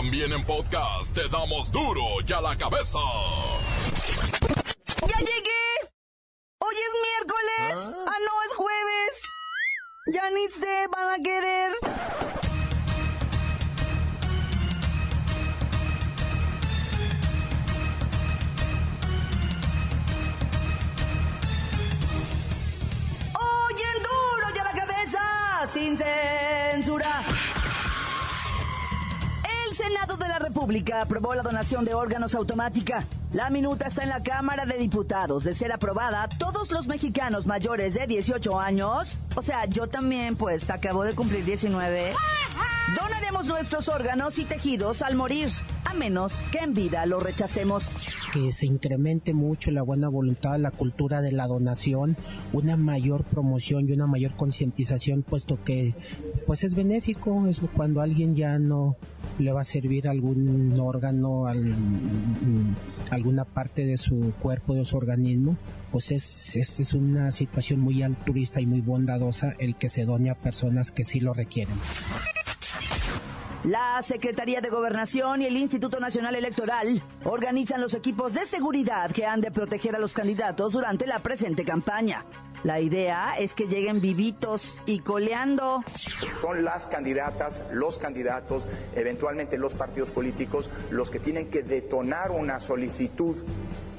También en podcast te damos duro y a la cabeza. ¡Ya llegué! ¡Hoy es miércoles! ¡Ah, no, es jueves! Ya ni se van a querer. Hoy en duro y a la cabeza, sin censura. República aprobó la donación de órganos automática. La minuta está en la Cámara de Diputados. De ser aprobada, todos los mexicanos mayores de 18 años, o sea, yo también, pues acabo de cumplir 19, donaremos nuestros órganos y tejidos al morir, a menos que en vida lo rechacemos. que se incremente mucho la buena voluntad, la cultura de la donación, una mayor promoción y una mayor concientización, puesto que pues es benéfico, es cuando alguien ya no le va a servir algún órgano, al- alguna parte de su cuerpo, de su organismo, pues es, es, es una situación muy altruista y muy bondadosa el que se done a personas que sí lo requieren. La Secretaría de Gobernación y el Instituto Nacional Electoral organizan los equipos de seguridad que han de proteger a los candidatos durante la presente campaña. La idea es que lleguen vivitos y coleando. son las candidatas, los candidatos, eventualmente los partidos políticos, los que tienen que detonar una solicitud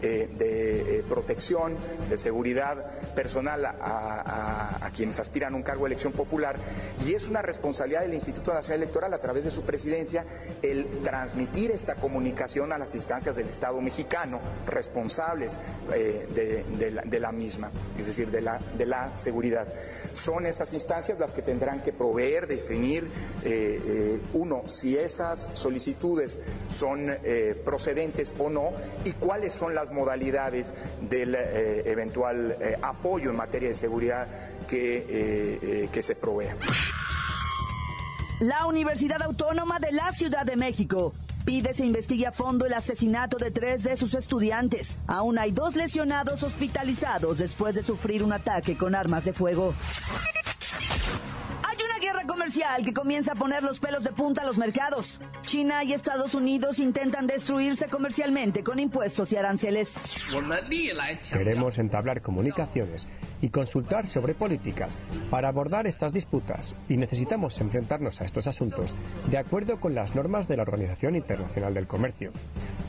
eh, de eh, protección, de seguridad personal a, quienes aspiran a un cargo de elección popular. Y es una responsabilidad del Instituto Nacional Electoral, a través de su presidencia, el transmitir esta comunicación a las instancias del Estado mexicano, responsables eh, de, de la, de la misma, es decir, de la, de la seguridad. Son esas instancias las que tendrán que proveer, definir, eh, eh, uno, si esas solicitudes son eh, procedentes o no y cuáles son las modalidades del eventual apoyo en materia de seguridad que, que se provea. La Universidad Autónoma de la Ciudad de México pide se investigue a fondo el asesinato de tres de sus estudiantes. Aún hay dos lesionados hospitalizados después de sufrir un ataque con armas de fuego. Hay una guerra comercial que comienza a poner los pelos de punta a los mercados. China y Estados Unidos intentan destruirse comercialmente con impuestos y aranceles. Queremos entablar comunicaciones y consultar sobre políticas para abordar estas disputas y necesitamos enfrentarnos a estos asuntos de acuerdo con las normas de la Organización Internacional del Comercio.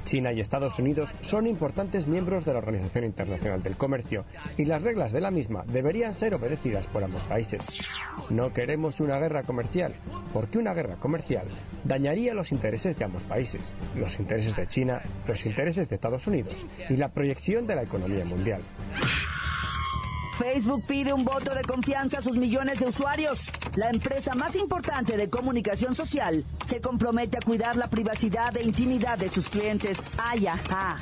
China y Estados Unidos son importantes miembros de la Organización Internacional del Comercio y las reglas de la misma deberían ser obedecidas por ambos países. No queremos una guerra comercial, porque una guerra comercial dañaría los intereses de ambos países, los intereses de China, los intereses de Estados Unidos y la proyección de la economía mundial. Facebook pide un voto de confianza a sus millones de usuarios. La empresa más importante de comunicación social se compromete a cuidar la privacidad e intimidad de sus clientes. Ay, ajá.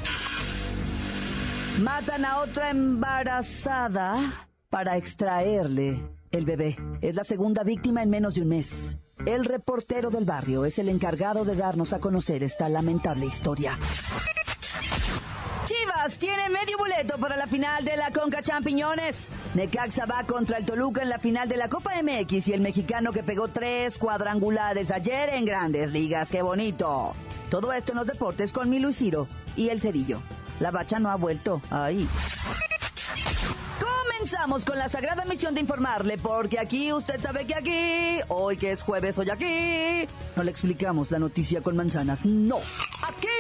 Matan a otra embarazada para extraerle el bebé. Es la segunda víctima en menos de un mes. El reportero del barrio es el encargado de darnos a conocer esta lamentable historia. Tiene medio boleto para la final de la Conca Champiñones. Necaxa va contra el Toluca en la final de la Copa MX y el mexicano que pegó tres cuadrangulares ayer en grandes ligas. ¡Qué bonito! Todo esto en los deportes con mi Luis Ciro y el Cerillo. La bacha no ha vuelto. Ahí. Comenzamos con la sagrada misión de informarle, porque aquí usted sabe que aquí, hoy que es jueves, hoy aquí, no le explicamos la noticia con manzanas, no. Aquí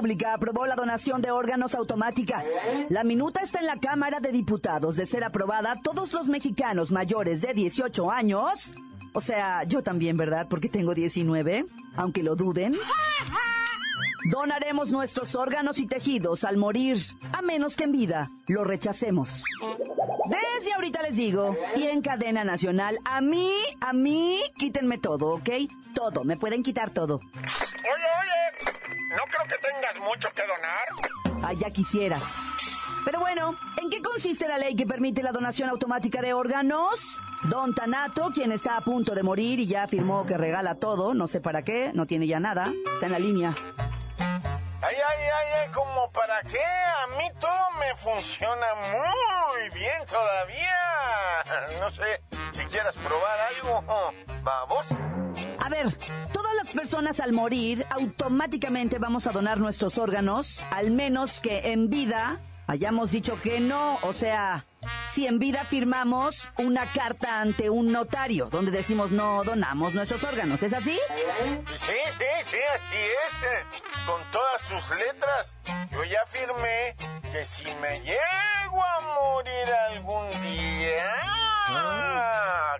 República aprobó la donación de órganos automática. La minuta está en la Cámara de Diputados. De ser aprobada, todos los mexicanos mayores de 18 años, o sea, yo también, ¿verdad? Porque tengo 19, aunque lo duden, Donaremos nuestros órganos y tejidos al morir, a menos que en vida lo rechacemos. Desde ahorita les digo, y en cadena nacional, a mí, a mí, quítenme todo, ¿ok? Todo, me pueden quitar todo. No creo que tengas mucho que donar. Ay, ya quisieras. Pero bueno, ¿en qué consiste la ley que permite la donación automática de órganos? Don Tanato, quien está a punto de morir y ya afirmó que regala todo, no sé para qué, no tiene ya nada, está en la línea. Ay, ay, ay, ay, ¿como para qué? A mí todo me funciona muy bien todavía. No sé si quieras probar algo. Vamos. A ver, todas las personas al morir automáticamente vamos a donar nuestros órganos, al menos que en vida hayamos dicho que no, o sea, si en vida firmamos una carta ante un notario donde decimos no donamos nuestros órganos, ¿es así? Sí, sí, sí, así es. Con todas sus letras. Yo ya firmé que si me llego a morir algún día,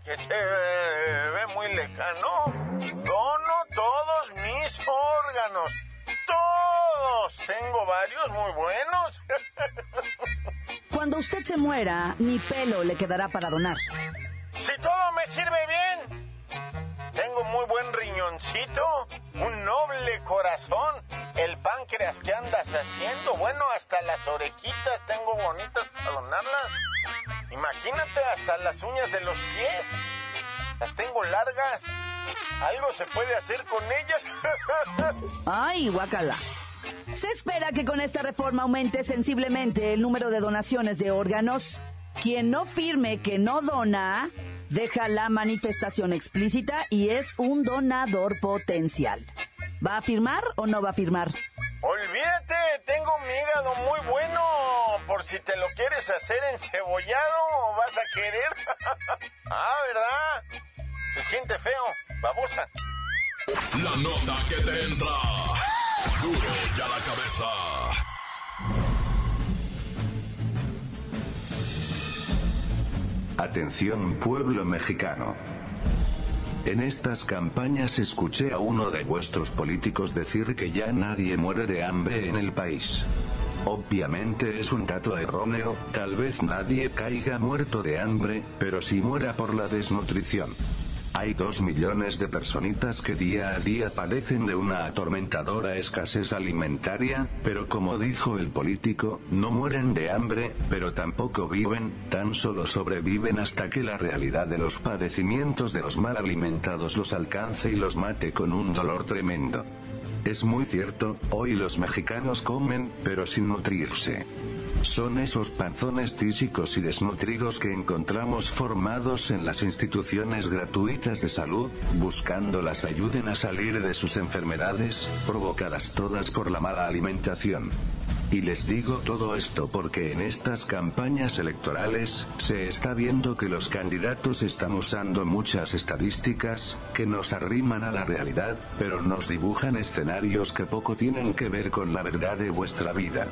que se ve muy lejano, Tengo varios muy buenos. Cuando usted se muera, ni pelo le quedará para donar. Si todo me sirve bien. Tengo muy buen riñoncito, un noble corazón, el páncreas que andas haciendo, bueno, hasta las orejitas tengo bonitas para donarlas. Imagínate hasta las uñas de los pies. Las tengo largas. ¿Algo se puede hacer con ellas? Ay, guacala. Se espera que con esta reforma aumente sensiblemente el número de donaciones de órganos. Quien no firme que no dona, deja la manifestación explícita y es un donador potencial. ¿Va a firmar o no va a firmar? Olvídate, tengo mi hígado muy bueno. Por si te lo quieres hacer encebollado, vas a querer. ah, ¿verdad? Se siente feo, babosa. La nota que te entra. La cabeza. Atención pueblo mexicano. En estas campañas escuché a uno de vuestros políticos decir que ya nadie muere de hambre en el país. Obviamente es un dato erróneo, tal vez nadie caiga muerto de hambre, pero sí muera por la desnutrición. Hay dos millones de personitas que día a día padecen de una atormentadora escasez alimentaria, pero como dijo el político, no mueren de hambre, pero tampoco viven, tan solo sobreviven hasta que la realidad de los padecimientos de los mal alimentados los alcance y los mate con un dolor tremendo. Es muy cierto, hoy los mexicanos comen, pero sin nutrirse. Son esos panzones tísicos y desnutridos que encontramos formados en las instituciones gratuitas de salud, buscando las ayuden a salir de sus enfermedades, provocadas todas por la mala alimentación. Y les digo todo esto porque en estas campañas electorales, se está viendo que los candidatos están usando muchas estadísticas, que nos arriman a la realidad, pero nos dibujan escenarios que poco tienen que ver con la verdad de vuestra vida.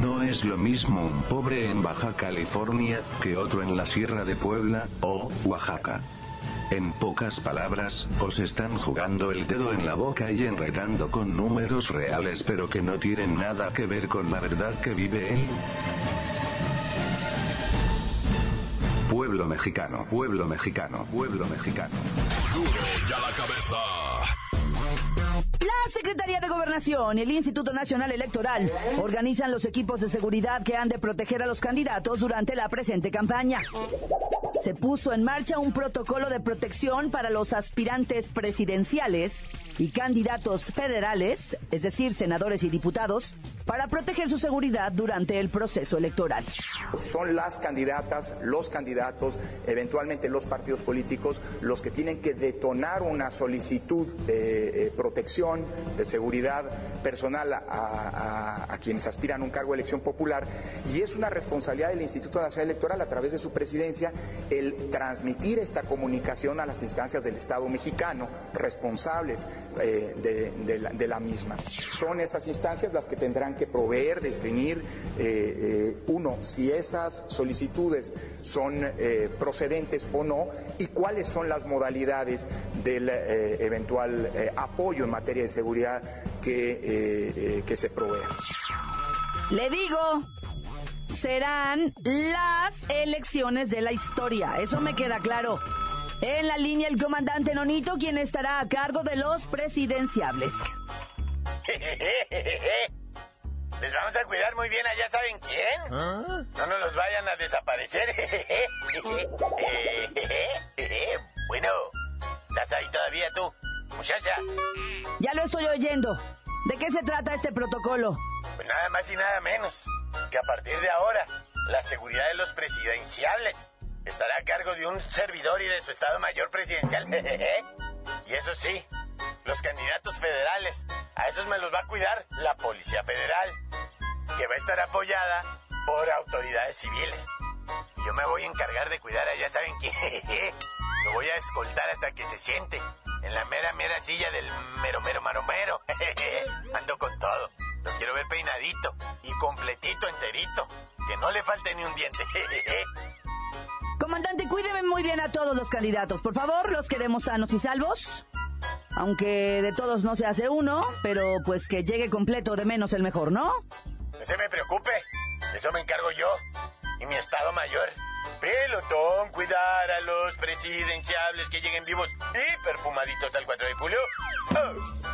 No es lo mismo un pobre en Baja California, que otro en la Sierra de Puebla, o Oaxaca. En pocas palabras, os están jugando el dedo en la boca y enredando con números reales pero que no tienen nada que ver con la verdad que vive él. Pueblo mexicano, pueblo mexicano, pueblo mexicano. Ya la cabeza. La Secretaría de Gobernación y el Instituto Nacional Electoral organizan los equipos de seguridad que han de proteger a los candidatos durante la presente campaña. Se puso en marcha un protocolo de protección para los aspirantes presidenciales y candidatos federales, es decir, senadores y diputados, para proteger su seguridad durante el proceso electoral. Son las candidatas, los candidatos, eventualmente los partidos políticos, los que tienen que detonar una solicitud de eh, protección, de seguridad personal a, a, quienes aspiran a un cargo de elección popular y es una responsabilidad del Instituto Nacional Electoral a través de su presidencia el transmitir esta comunicación a las instancias del Estado mexicano responsables eh, de, la, misma. Son esas instancias las que tendrán que proveer, definir, eh, eh, uno, si esas solicitudes son procedentes o no y cuáles son las modalidades del eventual apoyo en materia de seguridad que, que se provea. Le digo, serán las elecciones de la historia. Eso me queda claro. En la línea el comandante Nonito, quien estará a cargo de los presidenciables. Les vamos a cuidar muy bien allá saben quién. ¿Ah? No nos los vayan a desaparecer. bueno, ¿estás ahí todavía tú, muchacha? Ya lo estoy oyendo. ¿De qué se trata este protocolo? Pues nada más y nada menos que a partir de ahora la seguridad de los presidenciables estará a cargo de un servidor y de su Estado Mayor Presidencial. y eso sí, los candidatos federales, a esos me los va a cuidar la Policía Federal, que va a estar apoyada por autoridades civiles. Y yo me voy a encargar de cuidar a ya saben quién. Lo voy a escoltar hasta que se siente en la mera mera silla del mero mero maromero. Ando con todo. Lo quiero ver peinadito y completito, enterito. Que no le falte ni un diente. Comandante, cuídeme muy bien a todos los candidatos. Por favor, los queremos sanos y salvos. Aunque de todos no se hace uno, pero pues que llegue completo de menos el mejor, ¿no? No se me preocupe. Eso me encargo yo. Y mi estado mayor. Pelotón, cuidar a los presidenciables que lleguen vivos y perfumaditos al 4 de julio. Oh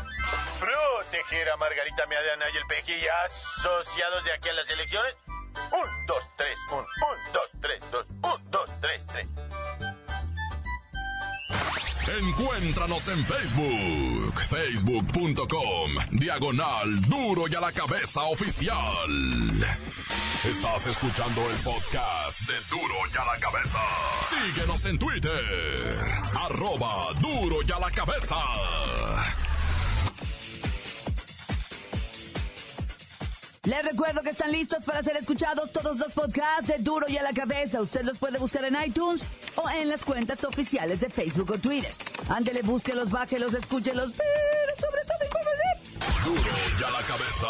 proteger a Margarita Meadana y el Peji asociados de aquí a las elecciones. Un, dos, tres, un, un, dos, tres, dos, un, dos, tres, tres. Encuéntranos en Facebook, facebook.com, diagonal duro y a la cabeza oficial. Estás escuchando el podcast de duro y a la cabeza. Síguenos en Twitter, arroba duro y a la cabeza. Les recuerdo que están listos para ser escuchados todos los podcasts de Duro y a la Cabeza. Usted los puede buscar en iTunes o en las cuentas oficiales de Facebook o Twitter. Ándele, búsquelos, bájelos, escúchelos, pero sobre todo infórmese. Duro y a la Cabeza.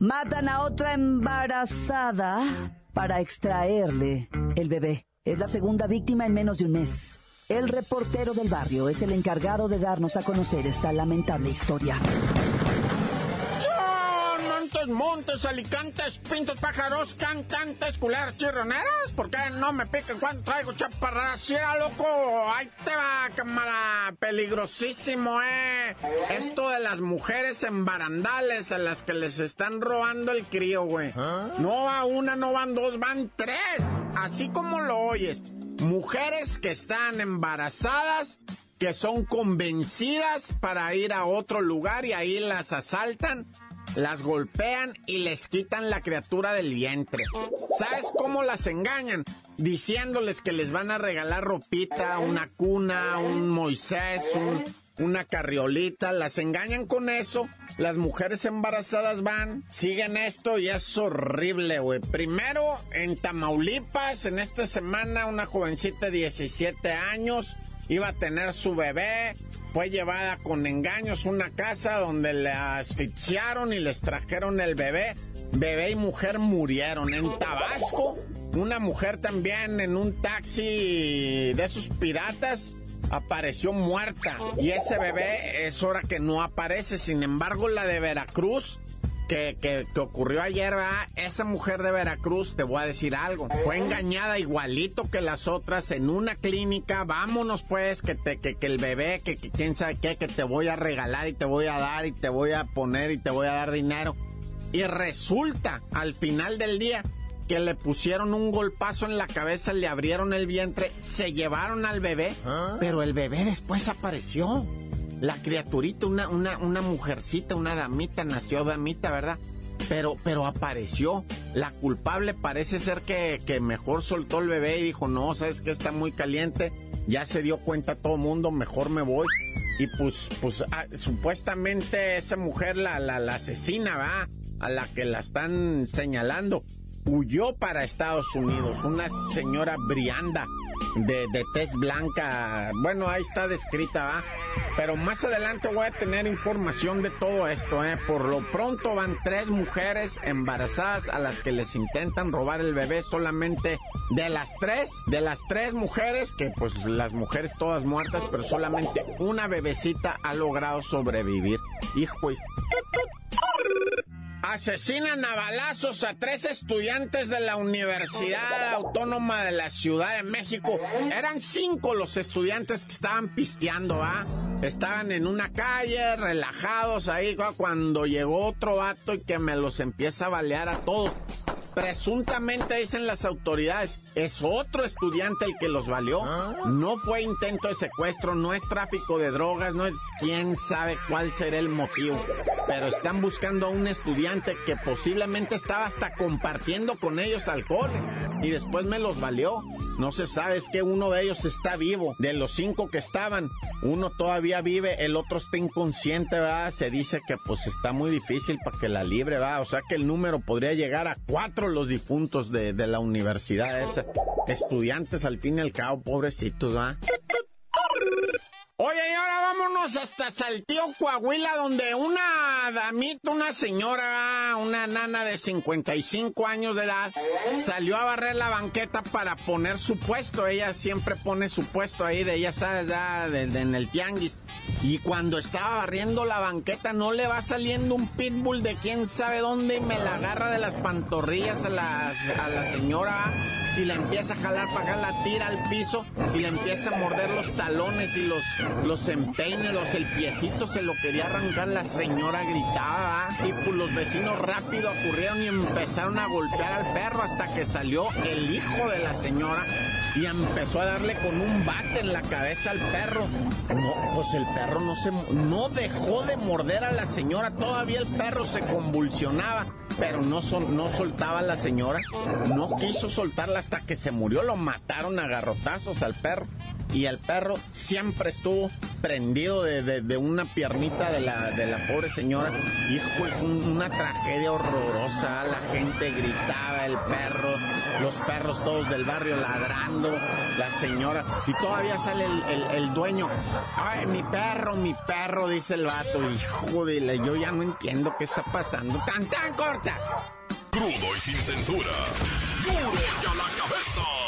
Matan a otra embarazada para extraerle el bebé. Es la segunda víctima en menos de un mes. El reportero del barrio es el encargado de darnos a conocer esta lamentable historia. Montes, alicantes, pintos, pájaros, cantantes, culeras, chirroneras. ¿Por qué no me piquen cuando traigo chaparras? Si era loco, ahí te va, cámara. Peligrosísimo, eh. Esto de las mujeres en barandales a las que les están robando el crío, güey. ¿Ah? No va una, no van dos, van tres. Así como lo oyes. Mujeres que están embarazadas que son convencidas para ir a otro lugar y ahí las asaltan las golpean y les quitan la criatura del vientre. ¿Sabes cómo las engañan? Diciéndoles que les van a regalar ropita, una cuna, un Moisés, una carriolita, las engañan con eso, las mujeres embarazadas van, siguen esto y es horrible, güey. Primero, en Tamaulipas, en esta semana, una jovencita de 17 años iba a tener su bebé, fue llevada con engaños a una casa donde le asfixiaron y les trajeron el bebé. Bebé y mujer murieron. En Tabasco, una mujer también en un taxi de esos piratas apareció muerta. Y ese bebé es hora que no aparece. Sin embargo, la de Veracruz que, que, ocurrió ayer, ¿verdad? Esa mujer de Veracruz, te voy a decir algo, fue engañada igualito que las otras en una clínica, vámonos pues, que, te, que, que el bebé, que, que quién sabe qué, que te voy a regalar y te voy a dar y te voy a poner y te voy a dar dinero. Y resulta, al final del día, que le pusieron un golpazo en la cabeza, le abrieron el vientre, se llevaron al bebé, ¿Ah? pero el bebé después apareció la criaturita, una, una, una mujercita, una damita, nació damita, ¿verdad? Pero, pero apareció. La culpable parece ser que, que mejor soltó el bebé y dijo, no, sabes que está muy caliente. Ya se dio cuenta todo mundo, mejor me voy. Y pues, pues ah, supuestamente esa mujer, la, la, la asesina, va, a la que la están señalando. huyó para Estados Unidos. Una señora Brianda de, de tez blanca. Bueno, ahí está descrita, ¿va? Pero más adelante voy a tener información de todo esto, ¿eh? Por lo pronto van tres mujeres embarazadas a las que les intentan robar el bebé solamente de las tres, de las tres mujeres, que pues las mujeres todas muertas, pero solamente una bebecita ha logrado sobrevivir. Hijo, pues... Asesinan a balazos a tres estudiantes de la Universidad Autónoma de la Ciudad de México. Eran cinco los estudiantes que estaban pisteando, ¿ah? Estaban en una calle, relajados ahí, cuando llegó otro vato y que me los empieza a balear a todos. Presuntamente dicen las autoridades, es otro estudiante el que los valió. No fue intento de secuestro, no es tráfico de drogas, no es quién sabe cuál será el motivo. Pero están buscando a un estudiante que posiblemente estaba hasta compartiendo con ellos alcohol y después me los valió. No se sabe, es que uno de ellos está vivo. De los cinco que estaban, uno todavía vive, el otro está inconsciente, ¿verdad? Se dice que pues está muy difícil para que la libre, ¿verdad? O sea que el número podría llegar a cuatro los difuntos de, de la universidad esa. Estudiantes al fin y al cabo, pobrecitos, ¿verdad? Hasta Saltillo, Coahuila, donde una damita, una señora, una nana de 55 años de edad, salió a barrer la banqueta para poner su puesto. Ella siempre pone su puesto ahí de, ella sabes, ya, en el tianguis. Y cuando estaba barriendo la banqueta, no le va saliendo un pitbull de quién sabe dónde y me la agarra de las pantorrillas a la, señora y la empieza a jalar para acá, la tira al piso y le empieza a morder los talones y los, los empeines, los, el piecito se lo quería arrancar, la señora gritaba y pues los vecinos rápido ocurrieron y empezaron a golpear al perro hasta que salió el hijo de la señora y empezó a darle con un bate en la cabeza al perro. Pues el perro no se no dejó de morder a la señora, todavía el perro se convulsionaba, pero no, no soltaba a la señora, no quiso soltarla hasta que se murió, lo mataron a garrotazos al perro y el perro siempre estuvo prendido de, una piernita de la, de la pobre señora. Y pues una tragedia horrorosa. La gente gritaba, el perro, los perros todos del barrio ladrando, la señora. Y todavía sale el, dueño. Ay, mi perro, mi perro, dice el vato. Hijo de la, yo ya no entiendo qué está pasando. Tan, tan corta. Crudo y sin censura. Duro ya la cabeza.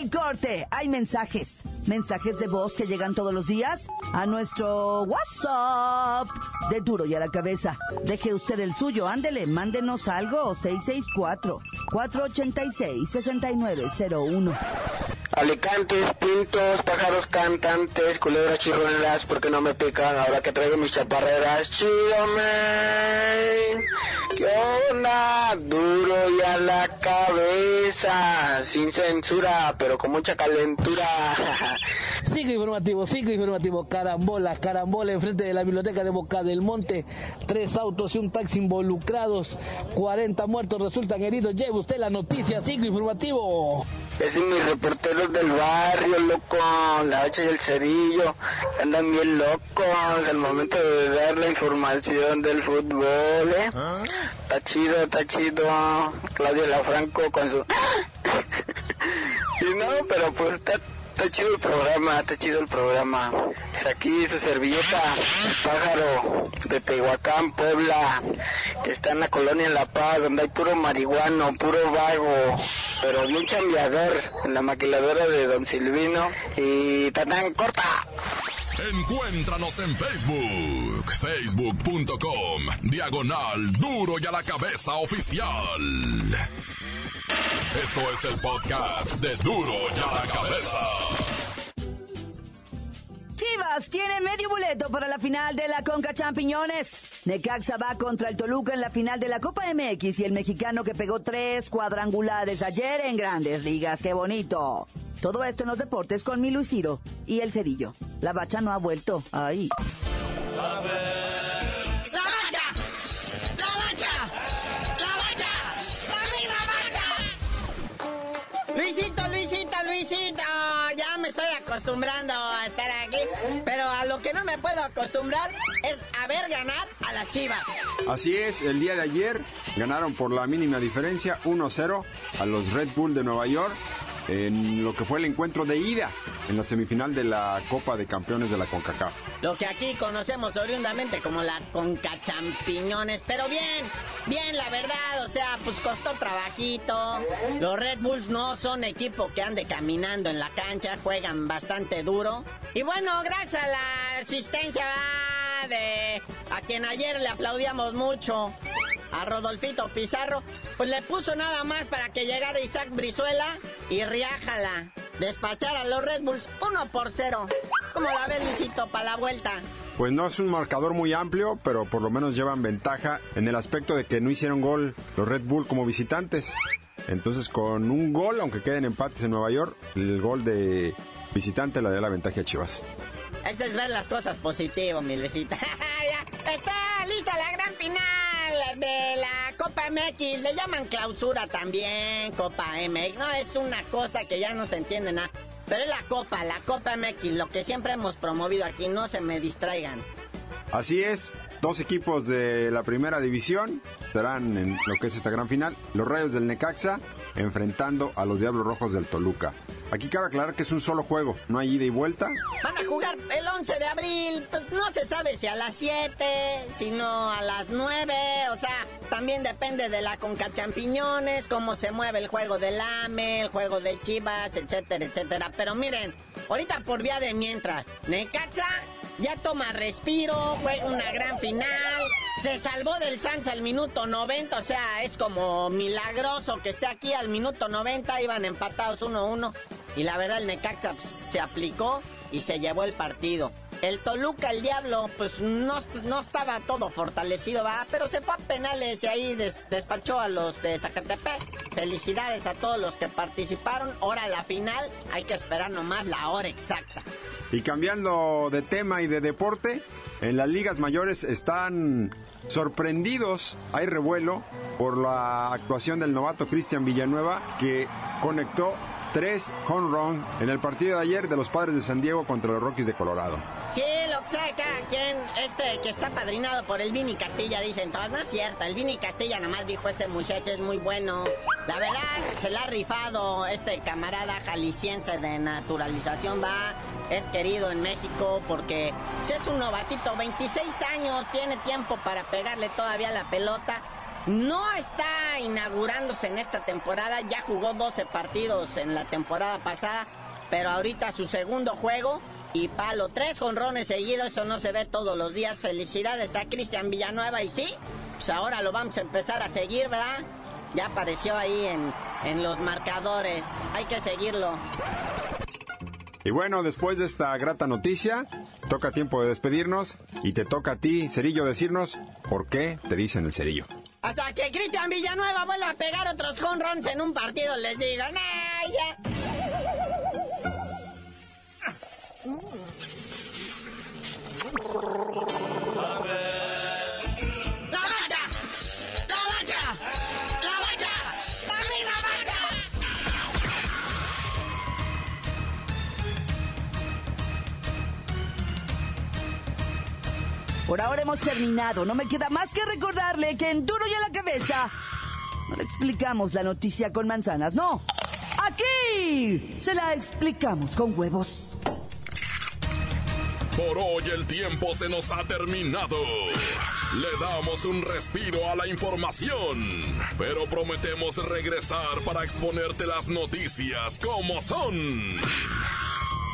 Del corte, hay mensajes. Mensajes de voz que llegan todos los días a nuestro WhatsApp de Duro y a la cabeza. Deje usted el suyo, ándele, mándenos algo 664 486 6901. Alicantes, pintos, pájaros cantantes, culebras chirroneras, porque no me pican ahora que traigo mis chaparreras. Chido, man. ¿Qué onda? Duro y a la cabeza, sin censura, pero con mucha calentura. Cinco informativo, cinco informativo, carambola, carambola enfrente de la biblioteca de Boca del Monte, tres autos y un taxi involucrados, 40 muertos resultan heridos, lleve usted la noticia, cinco informativo. Es mis reporteros del barrio, loco, la hacha y el cerillo, andan bien locos al momento de dar la información del fútbol, ¿eh? Está chido, está chido, Claudio Lafranco con su... y no, pero pues está Está chido el programa, está chido el programa. Es aquí su servilleta, pájaro de Tehuacán, Puebla, que está en la colonia La Paz, donde hay puro marihuano, puro vago, pero bien chambeador, en la maquiladora de Don Silvino. Y tan corta. Encuéntranos en Facebook, facebook.com, diagonal duro y a la cabeza oficial. Esto es el podcast de Duro y a la Cabeza. Chivas tiene medio boleto para la final de la Conca Champiñones. Necaxa va contra el Toluca en la final de la Copa MX y el mexicano que pegó tres cuadrangulares ayer en grandes ligas. ¡Qué bonito! Todo esto en los deportes con mi Luis Ciro y el Cerillo. La bacha no ha vuelto. Ahí. Luisito, Luisito, Luisito, ya me estoy acostumbrando a estar aquí, pero a lo que no me puedo acostumbrar es a ver ganar a las Chivas. Así es, el día de ayer ganaron por la mínima diferencia 1-0 a los Red Bull de Nueva York en lo que fue el encuentro de ida en la semifinal de la Copa de Campeones de la CONCACAF. Lo que aquí conocemos oriundamente como la CONCAChampiñones, pero bien, bien la verdad, o sea, pues costó trabajito. Los Red Bulls no son equipo que ande caminando en la cancha, juegan bastante duro. Y bueno, gracias a la asistencia de a quien ayer le aplaudíamos mucho, a Rodolfito Pizarro, pues le puso nada más para que llegara Isaac Brizuela y Riájala. Despachar a los Red Bulls 1 por 0. Como la ve Luisito para la vuelta. Pues no es un marcador muy amplio, pero por lo menos llevan ventaja en el aspecto de que no hicieron gol los Red Bull como visitantes. Entonces con un gol, aunque queden empates en Nueva York, el gol de visitante le da la ventaja a Chivas. Eso es ver las cosas positivo, mi Luisita. Está lista la gran final de la Copa MX. Le llaman clausura también, Copa MX. No, es una cosa que ya no se entiende nada. Pero es la Copa, la Copa MX, lo que siempre hemos promovido aquí. No se me distraigan. Así es, dos equipos de la primera división serán en lo que es esta gran final. Los Rayos del Necaxa enfrentando a los Diablos Rojos del Toluca. Aquí cabe aclarar que es un solo juego, no hay ida y vuelta. Van a jugar el 11 de abril, pues no se sabe si a las 7, sino a las 9, o sea, también depende de la Conca Champiñones, cómo se mueve el juego del AME, el juego de Chivas, etcétera, etcétera. Pero miren, ahorita por vía de mientras, Necaxa ya toma respiro, juega una gran final. Se salvó del Sancho al minuto 90, o sea, es como milagroso que esté aquí al minuto 90, iban empatados 1-1. Y la verdad el Necaxa pues, se aplicó y se llevó el partido. El Toluca, el Diablo, pues no, no estaba todo fortalecido, va, pero se fue a penales y ahí despachó a los de Zacatepec. Felicidades a todos los que participaron. Ahora la final, hay que esperar nomás la hora exacta. Y cambiando de tema y de deporte, en las ligas mayores están sorprendidos, hay revuelo por la actuación del novato Cristian Villanueva que conectó tres home run en el partido de ayer de los Padres de San Diego contra los Rockies de Colorado. Sí, lo que sabe cada quien, este que está padrinado por el Vini Castilla, dicen todas, no es cierto, el Vini Castilla nomás dijo ese muchacho es muy bueno. La verdad, se le ha rifado este camarada jalisciense de naturalización, va, es querido en México porque es un novatito, 26 años, tiene tiempo para pegarle todavía la pelota. No está inaugurándose en esta temporada, ya jugó 12 partidos en la temporada pasada, pero ahorita su segundo juego y palo. Tres jonrones seguidos, eso no se ve todos los días. Felicidades a Cristian Villanueva y sí, pues ahora lo vamos a empezar a seguir, ¿verdad? Ya apareció ahí en, en los marcadores, hay que seguirlo. Y bueno, después de esta grata noticia, toca tiempo de despedirnos y te toca a ti, Cerillo, decirnos por qué te dicen el Cerillo. Hasta que Cristian Villanueva vuelva a pegar otros runs en un partido, les digo, ¡Nah, Por ahora hemos terminado. No me queda más que recordarle que en Duro y a la Cabeza no le explicamos la noticia con manzanas, no. Aquí se la explicamos con huevos. Por hoy el tiempo se nos ha terminado. Le damos un respiro a la información, pero prometemos regresar para exponerte las noticias como son.